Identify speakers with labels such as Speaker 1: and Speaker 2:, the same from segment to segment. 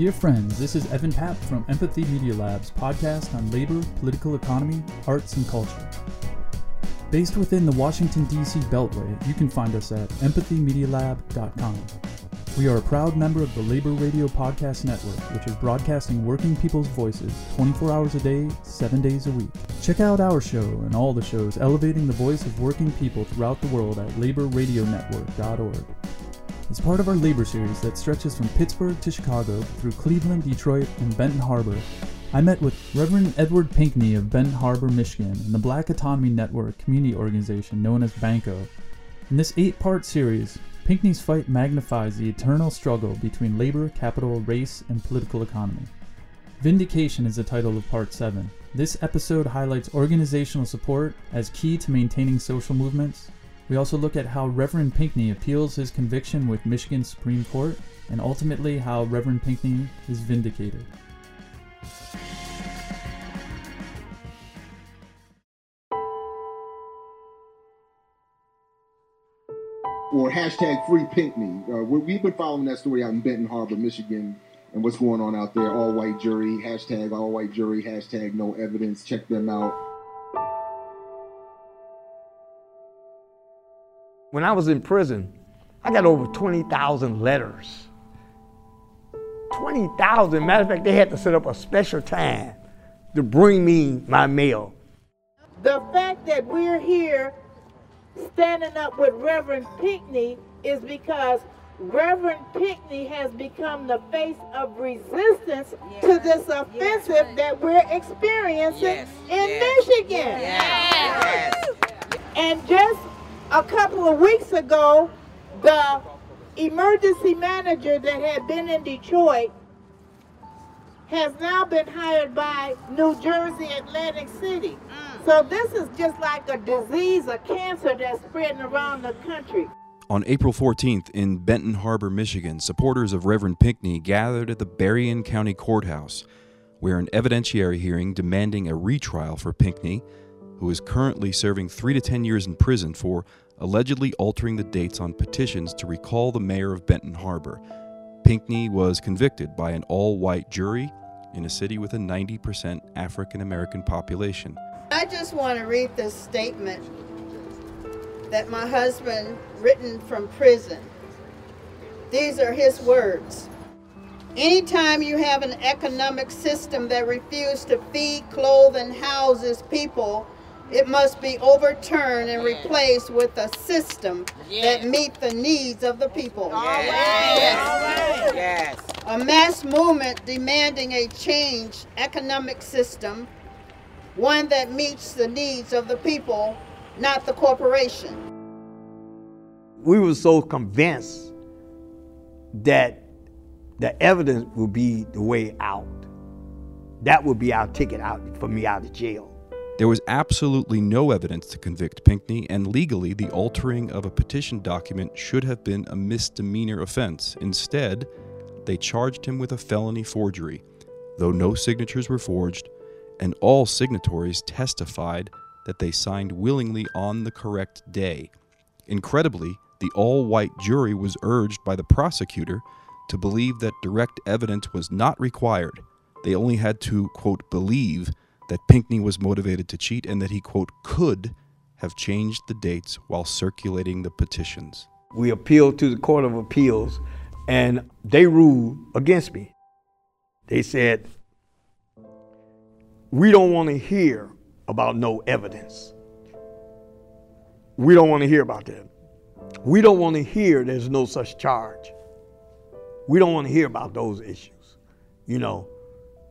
Speaker 1: Dear friends, this is Evan Papp from Empathy Media Lab's podcast on labor, political economy, arts, and culture. Based within the Washington, D.C. Beltway, you can find us at empathymedialab.com. We are a proud member of the Labor Radio Podcast Network, which is broadcasting working people's voices 24 hours a day, 7 days a week. Check out our show and all the shows elevating the voice of working people throughout the world at laborradionetwork.org. As part of our labor series that stretches from Pittsburgh to Chicago through Cleveland, Detroit, and Benton Harbor, I met with Reverend Edward Pinkney of Benton Harbor, Michigan, and the Black Autonomy Network community organization known as BANCO. In this eight part series, Pinkney's fight magnifies the eternal struggle between labor, capital, race, and political economy. Vindication is the title of Part 7. This episode highlights organizational support as key to maintaining social movements. We also look at how Reverend Pinkney appeals his conviction with Michigan Supreme Court, and ultimately how Reverend Pinkney is vindicated.
Speaker 2: or hashtag free Pinkney. Uh, we- have been following that story out in Benton Harbor, Michigan, and what's going on out there. All white jury, hashtag all white jury, hashtag no evidence. Check them out.
Speaker 3: When I was in prison, I got over 20,000 letters. 20,000. Matter of fact, they had to set up a special time to bring me my mail.
Speaker 4: The fact that we're here standing up with Reverend Pinkney is because Reverend Pinkney has become the face of resistance yes. to this offensive right. that we're experiencing yes. in yes. Michigan. And just a couple of weeks ago, the emergency manager that had been in Detroit has now been hired by New Jersey Atlantic City. Mm. So this is just like a disease, a cancer that's spreading around the country.
Speaker 5: On April 14th in Benton Harbor, Michigan, supporters of Reverend Pinkney gathered at the Berrien County Courthouse, where an evidentiary hearing demanding a retrial for Pinkney, who is currently serving 3 to 10 years in prison for allegedly altering the dates on petitions to recall the mayor of Benton Harbor. Pinkney was convicted by an all white jury in a city with a 90% African American population.
Speaker 6: I just want to read this statement that my husband written from prison. These are his words. Anytime you have an economic system that refuses to feed, clothe, and houses people, it must be overturned and replaced with a system that meet the needs of the people.
Speaker 7: Yes. yes.
Speaker 6: A mass movement demanding a changed economic system, one that meets the needs of the people, not the corporation.
Speaker 3: We were so convinced that the evidence would be the way out. That would be our ticket out for me out of jail.
Speaker 5: There was absolutely no evidence to convict Pinkney, and legally, the altering of a petition document should have been a misdemeanor offense. Instead, they charged him with a felony forgery, though no signatures were forged, and all signatories testified that they signed willingly on the correct day. Incredibly, the all white jury was urged by the prosecutor to believe that direct evidence was not required. They only had to, quote, believe that Pinkney was motivated to cheat and that he, quote, could have changed the dates while circulating the petitions.
Speaker 3: We appealed to the Court of Appeals and they ruled against me. They said, We don't want to hear about no evidence. We don't want to hear about that. We don't want to hear there's no such charge. We don't want to hear about those issues. You know,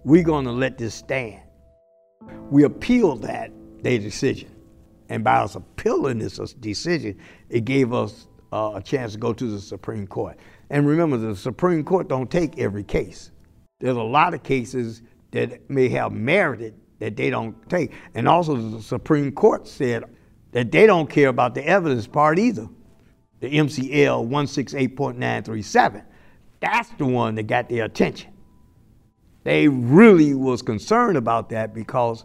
Speaker 3: we're going to let this stand. We appealed that, their decision. And by us appealing this decision, it gave us uh, a chance to go to the Supreme Court. And remember, the Supreme Court don't take every case. There's a lot of cases that may have merited that they don't take. And also, the Supreme Court said that they don't care about the evidence part either. The MCL 168.937. That's the one that got their attention. They really was concerned about that because,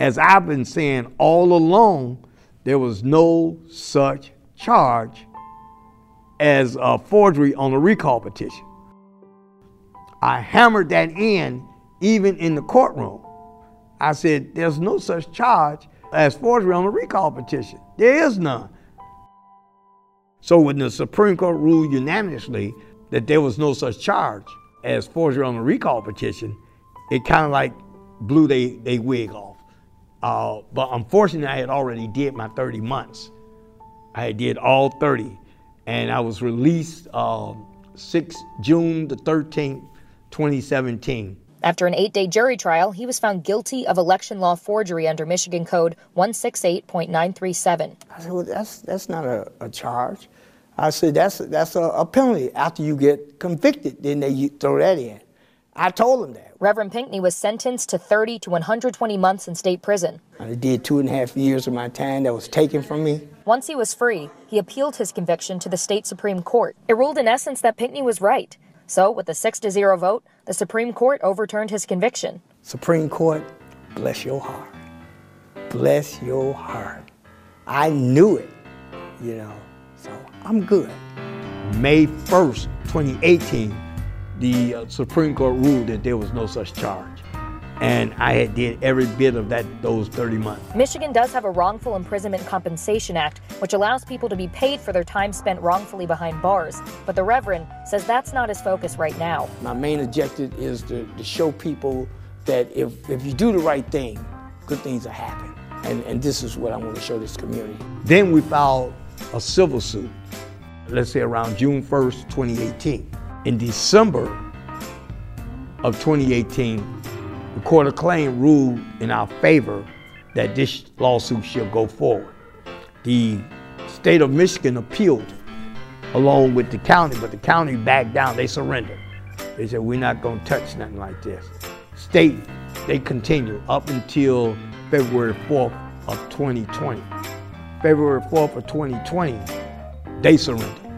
Speaker 3: as I've been saying all along, there was no such charge as a forgery on a recall petition. I hammered that in even in the courtroom. I said, there's no such charge as forgery on a recall petition. There is none. So when the Supreme Court ruled unanimously that there was no such charge as forgery on the recall petition, it kind of like blew they, they wig off. Uh, but unfortunately, I had already did my 30 months. I did all 30, and I was released uh, 6 June the 13th, 2017.
Speaker 8: After an eight day jury trial, he was found guilty of election law forgery under Michigan Code 168.937.
Speaker 9: I said, well, that's, that's not a, a charge. I said, that's, that's a, a penalty. After you get convicted, then they throw that in. I told him that.
Speaker 8: Reverend Pinkney was sentenced to 30 to 120 months in state prison.
Speaker 9: I did two and a half years of my time that was taken from me.
Speaker 8: Once he was free, he appealed his conviction to the state Supreme Court. It ruled in essence that Pinkney was right. So, with a 6 to 0 vote, the Supreme Court overturned his conviction.
Speaker 9: Supreme Court, bless your heart. Bless your heart. I knew it, you know, I'm good.
Speaker 3: May 1st, 2018, the uh, Supreme Court ruled that there was no such charge. And I had did every bit of that those 30 months.
Speaker 8: Michigan does have a wrongful imprisonment compensation act, which allows people to be paid for their time spent wrongfully behind bars. But the Reverend says that's not his focus right now.
Speaker 9: My main objective is to, to show people that if, if you do the right thing, good things will happen. And, and this is what I want to show this community.
Speaker 3: Then we filed a civil suit, let's say around June 1st, 2018. In December of 2018, the Court of Claim ruled in our favor that this lawsuit should go forward. The state of Michigan appealed along with the county, but the county backed down. They surrendered. They said, we're not going to touch nothing like this. State, they continued up until February 4th of 2020. February 4th of 2020, they surrendered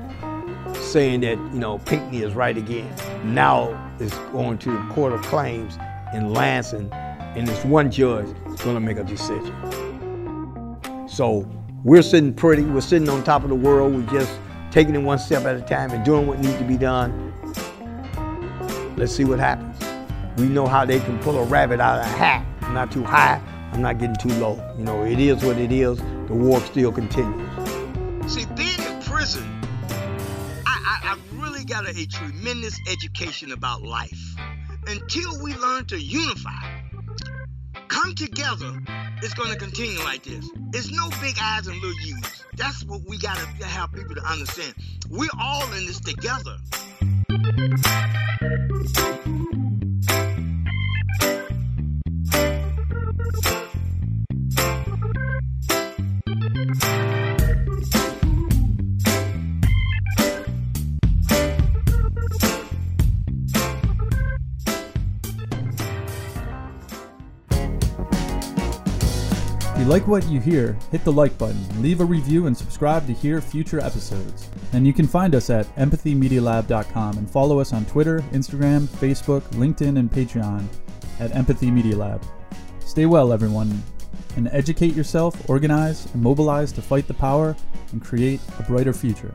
Speaker 3: saying that, you know, Pinkney is right again. Now it's going to the Court of Claims in Lansing, and this one judge is going to make a decision. So we're sitting pretty, we're sitting on top of the world, we're just taking it one step at a time and doing what needs to be done. Let's see what happens. We know how they can pull a rabbit out of a hat. I'm not too high, I'm not getting too low. You know, it is what it is. The war still continues.
Speaker 10: Being in I, I really got a, a tremendous education about life. Until we learn to unify, come together, it's going to continue like this. It's no big eyes and little U's. That's what we got to have people to understand. We're all in this together.
Speaker 1: Like what you hear, hit the like button, leave a review, and subscribe to hear future episodes. And you can find us at empathymedialab.com and follow us on Twitter, Instagram, Facebook, LinkedIn, and Patreon at Empathy Media Lab. Stay well, everyone, and educate yourself, organize, and mobilize to fight the power and create a brighter future.